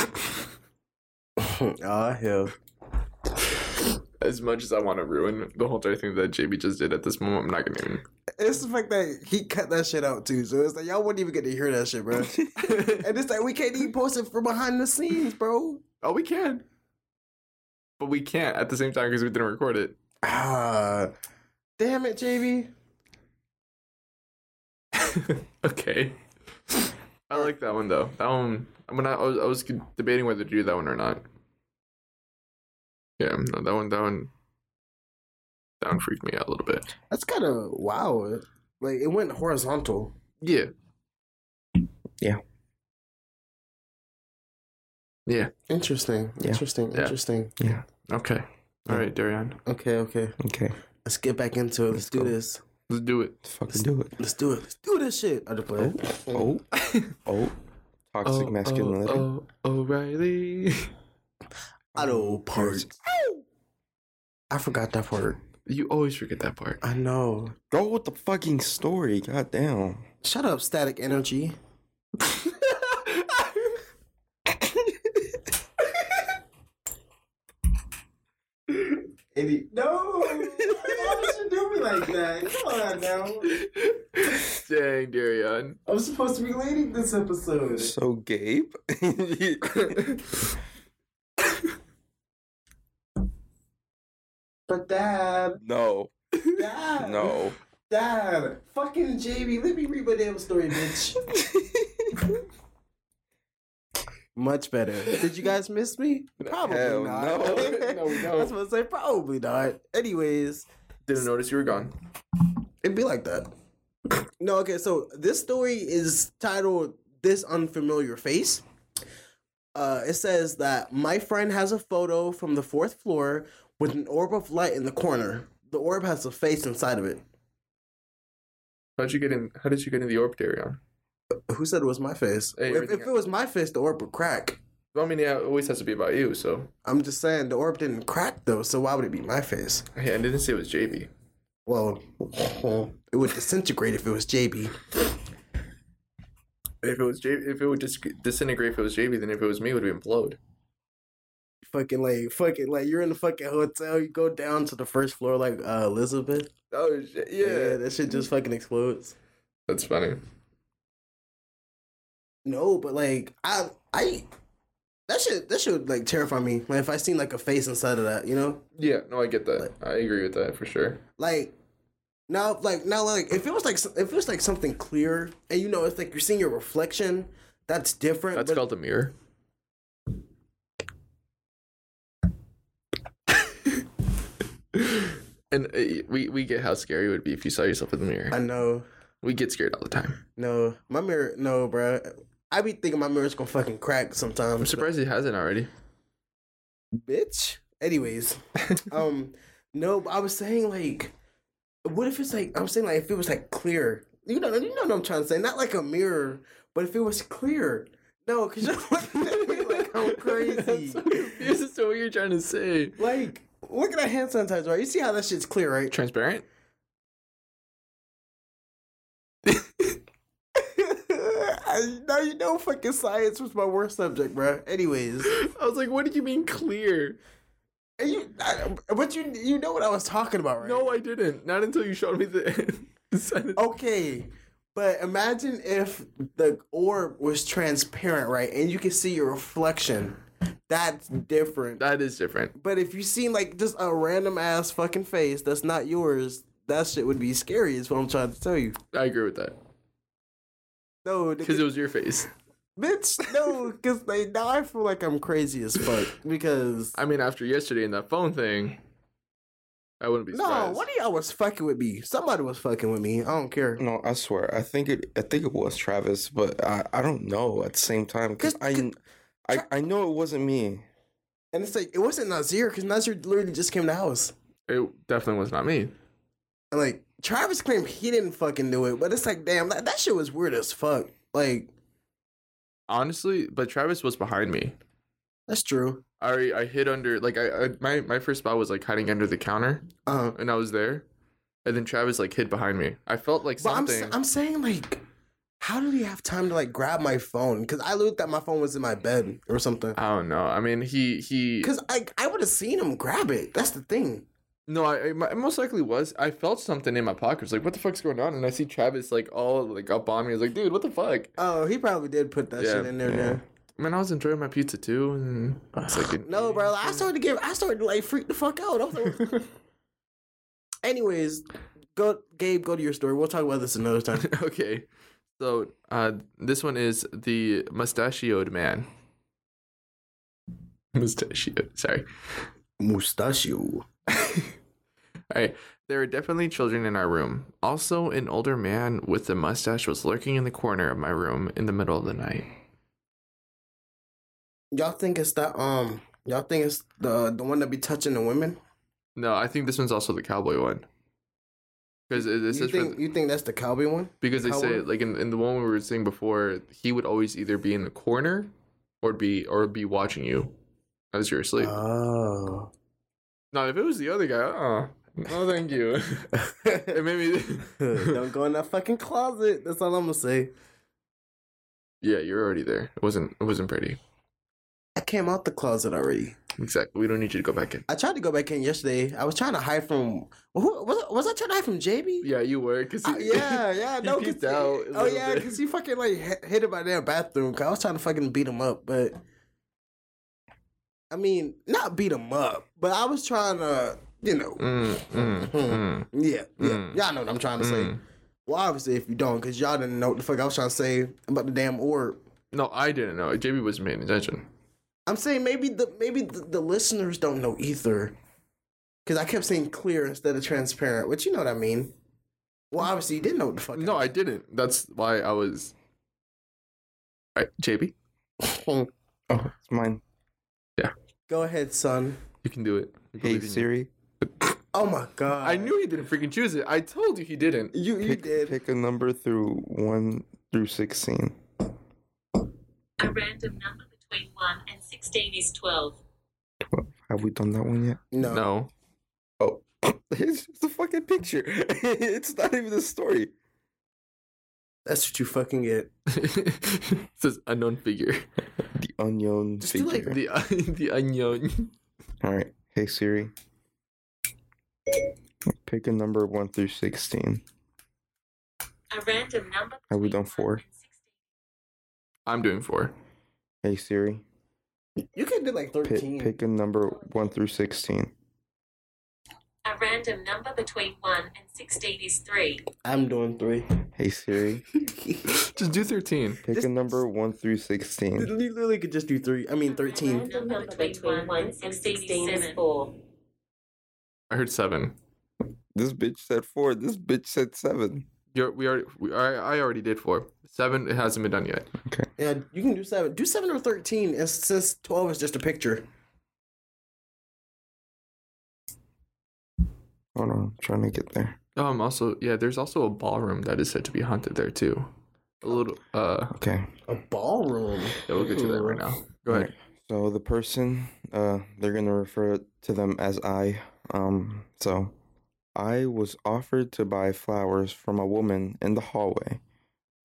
oh hell. as much as I want to ruin the whole entire thing that JB just did at this moment, I'm not gonna even. It's the fact that he cut that shit out too, so it's like y'all wouldn't even get to hear that shit, bro. and it's like we can't even post it from behind the scenes, bro. oh, we can, but we can't at the same time because we didn't record it. Ah, damn it, JB. okay. I like that one though. That one. When I, I was, I was debating whether to do that one or not. Yeah, no, that one, that one, that one freaked me out a little bit. That's kind of wow. Like it went horizontal. Yeah. Yeah. Yeah. Interesting. Yeah. Interesting. Yeah. Interesting. Okay. All right, Darian. Okay. Okay. Okay, Let's get back into it. Let's, Let's do go. this. Let's do it. let's fucking do it. Let's do it. Let's do this shit. I just play. Oh, oh, oh, toxic oh, masculinity. Oh, oh, O'Reilly. Auto parts. I forgot that part. You always forget that part. I know. Go with the fucking story. God damn. Shut up, static energy. Any- no, why would you do me like that? Come on now. Dang, Darian. I'm supposed to be leading this episode. So, Gabe. But dad, no, dad, no. dad, fucking Jamie, let me read my damn story, bitch. Much better. Did you guys miss me? Probably Hell not. no. No, we don't. I was gonna say probably not. Anyways, Didn't notice you were gone. it'd be like that. No, okay, so this story is titled This Unfamiliar Face. Uh, it says that my friend has a photo from the fourth floor with an orb of light in the corner. The orb has a face inside of it. How'd you get in? How did you get in the orb, Darian? Who said it was my face? Hey, if, if it was my face, the orb would crack. Well, I mean, yeah, it always has to be about you. So, I'm just saying the orb didn't crack though, so why would it be my face? hey, I didn't say it was JB. Well, it would disintegrate if it was JB. If it was JB, if it would dis- disintegrate if it was JB, then if it was me, it would implode. Fucking like, fucking like, you're in the fucking hotel. You go down to the first floor like uh, Elizabeth. Oh shit! Yeah, that shit just fucking explodes. that's funny. No, but like I I that should that should like terrify me. Like if I seen like a face inside of that, you know? Yeah, no, I get that. I agree with that for sure. Like now like now like if it was like if it was like something clear and you know it's like you're seeing your reflection, that's different. That's but- called a mirror. and uh, we we get how scary it would be if you saw yourself in the mirror. I know. We get scared all the time. No. My mirror no, bro. I be thinking my mirror's gonna fucking crack sometimes. I'm surprised it hasn't already. bitch. Anyways, um, no, but I was saying like, what if it's like I'm saying like if it was like clear, you know, you know what I'm trying to say, not like a mirror, but if it was clear, no, because you're looking at me like I'm I'm crazy. so confused as to what you're trying to say. like, look at that hand sanitizer, right? You see how that shit's clear, right? Transparent? I, now you know fucking science was my worst subject, bro. Anyways, I was like, what did you mean clear? and you, I, but you, you know what I was talking about, right? No, I didn't. Not until you showed me the. the Okay, but imagine if the orb was transparent, right? And you can see your reflection. That's different. That is different. But if you seen like just a random ass fucking face that's not yours, that shit would be scary, is what I'm trying to tell you. I agree with that. No, Because it was your face. bitch, no, because like, now I feel like I'm crazy as fuck. Because I mean, after yesterday and that phone thing, I wouldn't be no, surprised. one of y'all was fucking with me. Somebody was fucking with me. I don't care. No, I swear. I think it. I think it was Travis, but I. I don't know at the same time because 'Cause- I. 'cause- I, I know it wasn't me. And it's like it wasn't Nazir because Nazir literally just came to the house. It definitely was not me. And like Travis claimed he didn't fucking do it, but it's like, damn, that, that shit was weird as fuck. Like, Honestly, but Travis was behind me. that's true. I I hid under like I, I my my first spot was like hiding under the counter, Uh, and I was there, and then Travis like hid behind me. I felt like but I'm something. s- I'm saying like, how did he have time to like grab my phone? Because I looked that my phone was in my bed or something. I don't know. I mean, he he. Because I I would have seen him grab it. That's the thing. No, I, I most likely was. I felt something in my pocket. I was like, "What the fuck's going on?" And I see Travis like all like up on me. I was like, "Dude, what the fuck?" Oh, he probably did put that Yeah, shit in there. yeah. Then. I mean, I was enjoying my pizza too, and I was like, No, bro. I started to get. I started to like freak the fuck out. I was like, anyways, go Gabe. Go to your story. We'll talk about this another time. okay, so uh, this one is the mustachioed man. Mustachioed. Sorry. Mustachio. All right. There are definitely children in our room. Also, an older man with a mustache was lurking in the corner of my room in the middle of the night. Y'all think it's that um y'all think it's the the one that be touching the women? No, I think this one's also the cowboy one. Because this you is think for, you think that's the cowboy one? because they say like in, in the one we were saying before, he would always either be in the corner or be or be watching you as you're asleep. Oh. No, if it was the other guy, uh, no, thank you. it made me. Don't go in that fucking closet. That's all I'm gonna say. yeah, you're already there. It wasn't. It wasn't pretty. I came out the closet already. Exactly. We don't need you to go back in. I tried to go back in yesterday. I was trying to hide from. Who, was, was I trying to hide from JB? Yeah, you were. Cause Uh, yeah, yeah, he no, cause, out oh yeah, because he fucking like hit, hit in my damn bathroom. Cause I was trying to fucking beat him up, but I mean, not beat him up, but I was trying to, you know, Mm, mm, mm, yeah, yeah, Mm. y'all know what I'm trying to say. mm. Well, obviously, if you don't, because y'all didn't know what the fuck I was trying to say about the damn orb. No, I didn't know. JB wasn't paying attention. I'm saying maybe the maybe the, the listeners don't know either, because I kept saying clear instead of transparent, which you know what I mean. Well, obviously, you didn't know what the fuck. No, I didn't. That's why I was. All right, JB, Oh, it's mine. Go ahead, son. you can do it. I Hey believe in you. Siri, Oh my god. I knew he didn't freaking choose it. I told you he didn't. you. You pick, did. pick a number through one through sixteen. A random number between 1 and 16 is 12. Have we done that one yet? No. No. Oh, it's just a fucking picture. it's not even a story. That's what you fucking get. it says unknown figure. The unknown Just do like. The the unknown. All right. Hey Siri. Pick a number one through sixteen. A random number Have we between done four? 1 and 16 I'm doing four. Hey Siri, You can do like pick, thirteen. pick a number one through sixteen. A random number between 1 and 16 is 3. I'm doing three. Hey Siri, Just do 13. pick This- a number one through sixteen. You sixteen. literally could just do three. I mean thirteen. random number between 1 and 16 is 4. I heard seven. This bitch said four. This bitch said seven. You're, we already, we, I, I already did four. Seven, it hasn't been done yet. Okay. Yeah, you can do seven. Do seven or thirteen. And since twelve is just a picture. Hold on, I'm trying to get there. Um, also, yeah, there's also a ballroom that is said to be haunted there too. A little, uh, Okay. A ballroom. yeah, we'll get to that right now. Go ahead. Alright, So the person, uh, they're gonna refer to them as I. Um, so I was offered to buy flowers from a woman in the hallway,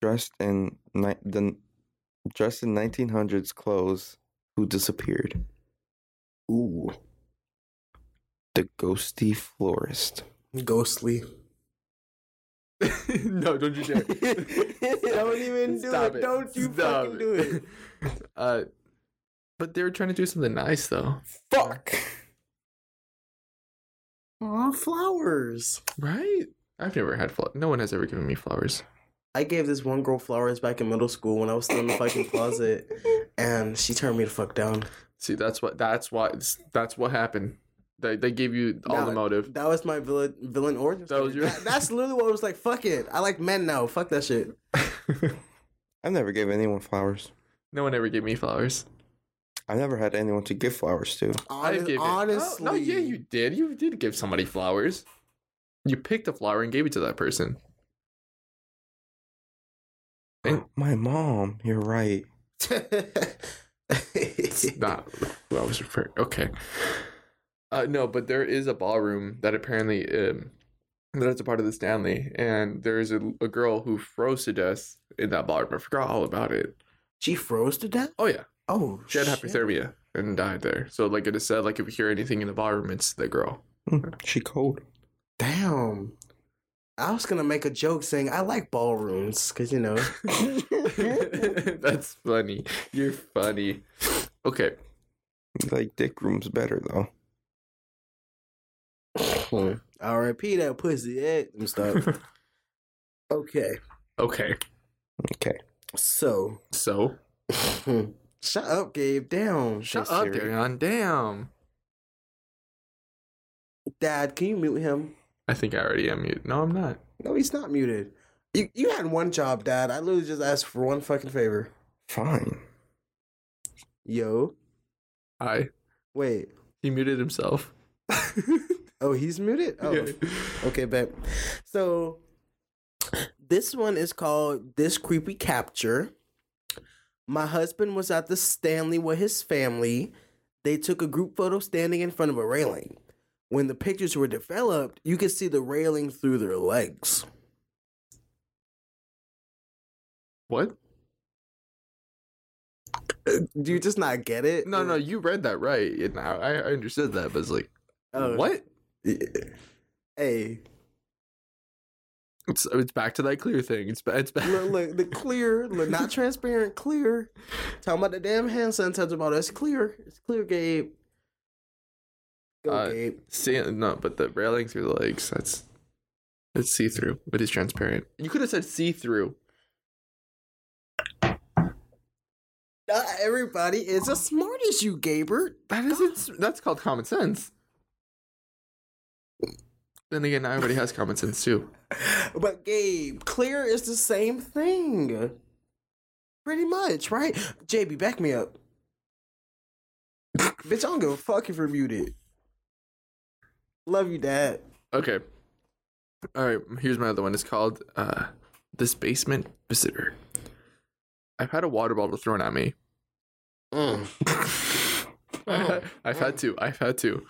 dressed in ni- the dressed in 1900s clothes, who disappeared. Ooh, The ghosty florist. ghostly. no, don't you dare. Don't even do Stop it. Don't you Stop fucking do it. uh, but they were trying to do something nice though, Fuck. Aw, flowers. right? I've never had flowers. No one has ever given me flowers. I gave this one girl flowers back in middle school when I was still in the fucking closet, and she turned me the fuck down. See, that's what that's why that's what happened. They they gave you all the motive. That was my villain villain origin. That was your- That- that's literally what I was like. Fuck it. I like men now. Fuck that shit. I never gave anyone flowers. no one ever gave me flowers. I never had anyone to give flowers to. I Honest, gave it. honestly, Oh, no, yeah, you did. You did give somebody flowers. You picked a flower and gave it to that person. And- My mom. You're right. It's not who I was referring. Okay. Uh, no, but there is a ballroom that apparently um, that is a part of the Stanley, and there is a, a girl who froze to death in that ballroom. I forgot all about it. she froze to death. Oh yeah, Oh, she had shit. hypothermia and died there. So like it is said, like if you hear anything in the ballroom, it's the girl. Hmm, She cold. Damn. I was gonna make a joke saying I like ballrooms because you know. That's funny. You're funny. Okay. Like dick rooms better though. R.I.P. that pussy. Eh, let me stop. Okay, Okay. Okay. so So shut up, Gabe. Down. shut Hey, up, Siri. Darion. Damn. Dad, can you mute him? I think I already am muted. No, I'm not. No, he's not muted. You you had one job, Dad. I literally just asked for one fucking favor. Fine. Yo, Hi. wait. He muted himself. Oh, he's muted. Oh, Yeah. okay, bet. So this one is called "This Creepy Capture." My husband was at the Stanley with his family. They took a group photo standing in front of a railing. When the pictures were developed, you could see the railing through their legs. What? Do you just not get it? No, no, you read that right. I, I understood that, but it's like, Oh. what? Hey, It's it's back to that clear thing. It's it's back. look, look, the clear, look, not transparent, clear. Talking about the damn hand sanitizer about us. Clear. It's clear, Gabe. Go, Uh, Gabe. See, no, but the railing through the legs. That's it's see through, but it's transparent. You could have said see through. Not everybody is as smart as you, Gabert. That isn't. That's called common sense. Then again, everybody has common sense too. But Gabe, clear is the same thing. Pretty much, right? JB, back me up. Bitch, I don't give a fuck if you're muted. Love you, Dad. Okay. All right. Here's my other one. It's called uh, "This Basement Visitor." I've had a water bottle thrown at me. I've had to. I've had to.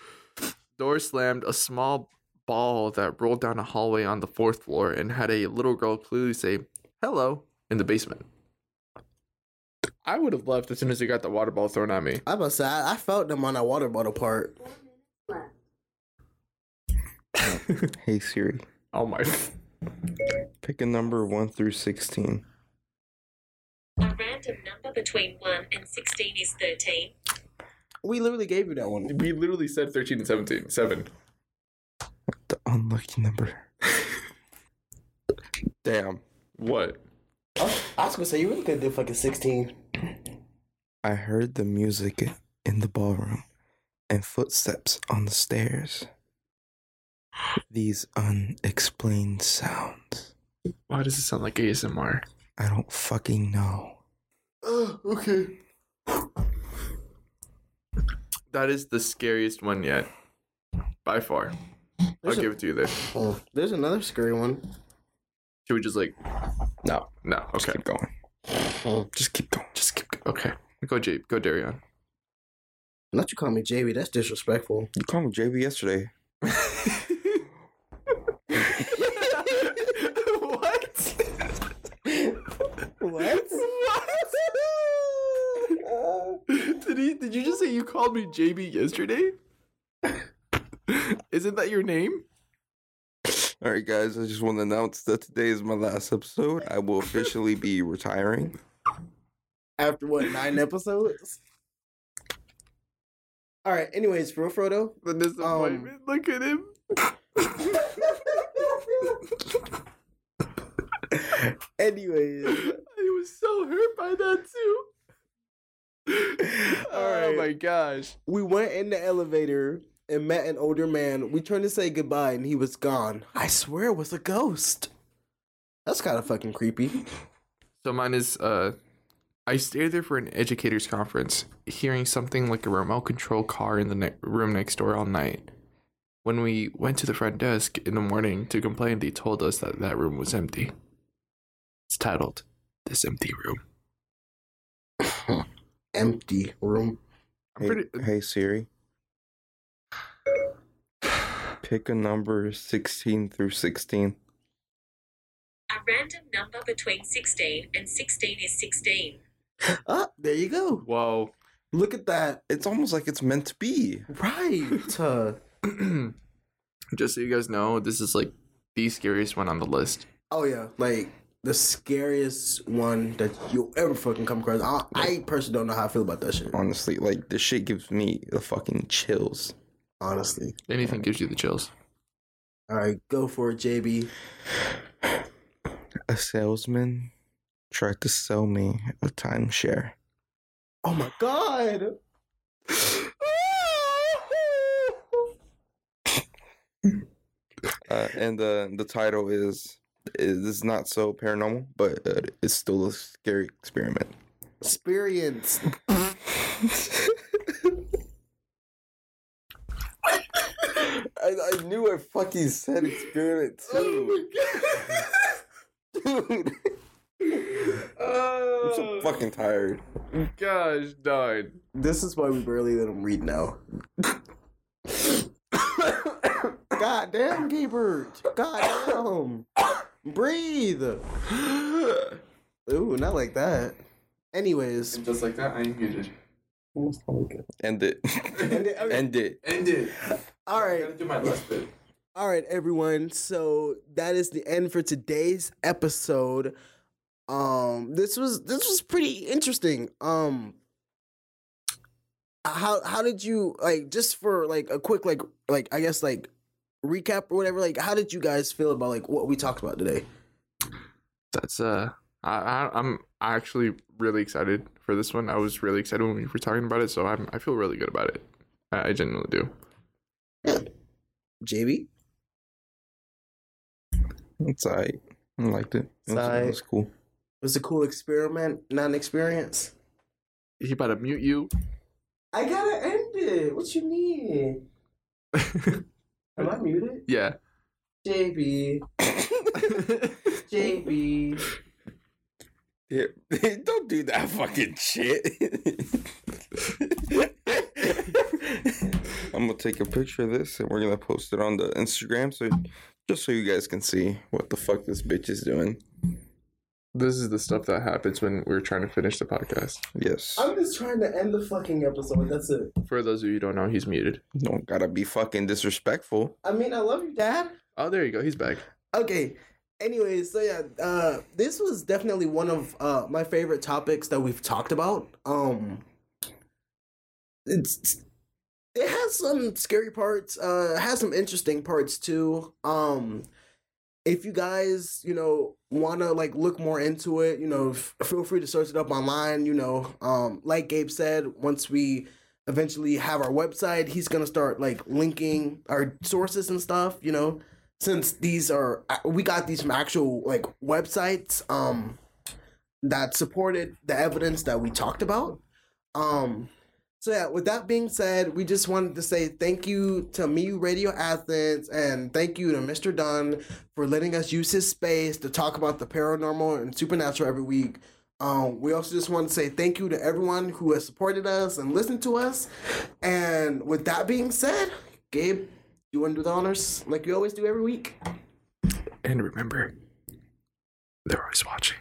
Door slammed. A small ball that rolled down a hallway on the fourth floor and had a little girl clearly say "hello" in the basement. I would have left as soon as he got the water ball thrown at me. I must say, I, I felt them on that water bottle part. Hey Siri. Oh my! Pick a number one through sixteen. A random random number between 1 and 16 is 13. We literally gave you that one. We literally said 13 and 17. 7. The unlucky number. Damn. What? I was, I was gonna say you really could do fucking sixteen. I heard the music in the ballroom and footsteps on the stairs. These unexplained sounds. Why does it sound like ASMR? I don't fucking know. Oh, okay. That is the scariest one yet. By far. I'll a- give it to you there. Oh, there's another scary one. Should we just like. No. No. Okay, Just Okay. keep going. Oh, Just keep going. Just keep. Okay. Go, J. Go, Darion. not you call me JB. That's disrespectful. You called me JB yesterday. what? what? What? did he? Did you just say you called me JB yesterday? Isn't that your name? All right, guys. I just want to announce that today is my last episode. I will officially be retiring. After what nine episodes? All right. Anyways, for Frodo. The disappointment. Um, Look at him. Anyways, I was so hurt by that too. All Oh right. my gosh. we went in the elevator and met an older man. We turned to say goodbye, and he was gone. I swear it was a ghost. That's kind of fucking creepy. So mine is uh I stayed there for an educators conference, hearing something like a remote control car in the ne- room next door all night. When we went to the front desk in the morning to complain, they told us that that room was empty. It's titled "This Empty Room." Empty room. I'm Hey, pretty. hey Siri. Pick a number 16 through 16. A random number between 16 and 16 is 16. Ah, there you go. Whoa. Look at that. It's almost like it's meant to be. Right. Uh, Just so you guys know, this is like the scariest one on the list. oh yeah, like the scariest one that you'll ever fucking come across. I, I personally don't know how I feel about that shit. Honestly, like this shit gives me the fucking chills. Honestly. Anything gives you the chills. All right, go for it, JB. A salesman tried to sell me a timeshare. Oh my god. Uh, and the the title is is not so paranormal, but uh, it's still a scary experiment. Experience. I, I knew I fucking said experiment oh too. Dude, I'm so oh. fucking tired. Gosh, darn. This is why we barely let him read now. God damn, Gaybert. God damn. Breathe. Ooh, not like that. Anyways. Just like that, I am muted. End it. End it, okay. End it. End it. All right. do my last bit. All right, everyone. So that is the end for today's episode. Um, this was this was pretty interesting. Um, how how did you like just for like a quick like like I guess like recap or whatever? Like, how did you guys feel about like what we talked about today? That's uh, I, I I'm actually really excited for this one. I was really excited when we were talking about it, so I'm I feel really good about it. I, I genuinely do. JB, It's alright. I liked it. It was, It's it was cool. it was a cool experiment, not an experience. He about to mute you. I gotta end it. What you mean? Am I muted? yeah. JB, JB. Yeah, don't do that fucking shit. I'm gonna take a picture of this and we're gonna post it on the Instagram so just so you guys can see what the fuck this bitch is doing. This is the stuff that happens when we're trying to finish the podcast. Yes. I'm just trying to end the fucking episode. That's it. For those of you who don't know, he's muted. Don't gotta be fucking disrespectful. I mean, I love you, Dad. Oh, there you go. He's back. Okay. Anyway, so yeah, uh, this was definitely one of uh, my favorite topics that we've talked about. Um, it's it has some scary parts. Uh, has some interesting parts too. Um, if you guys, you know, want to like look more into it, you know, f- feel free to search it up online. You know, um, like Gabe said, once we eventually have our website, he's gonna start like linking our sources and stuff. You know, since these are we got these from actual like websites um that supported the evidence that we talked about. Um, so yeah, with that being said, we just wanted to say thank you to me, Radio Athens, and thank you to Mr. Dunn for letting us use his space to talk about the paranormal and supernatural every week. Um, we also just want to say thank you to everyone who has supported us and listened to us. And with that being said, Gabe, you want to do the honors like you always do every week? And remember, they're always watching.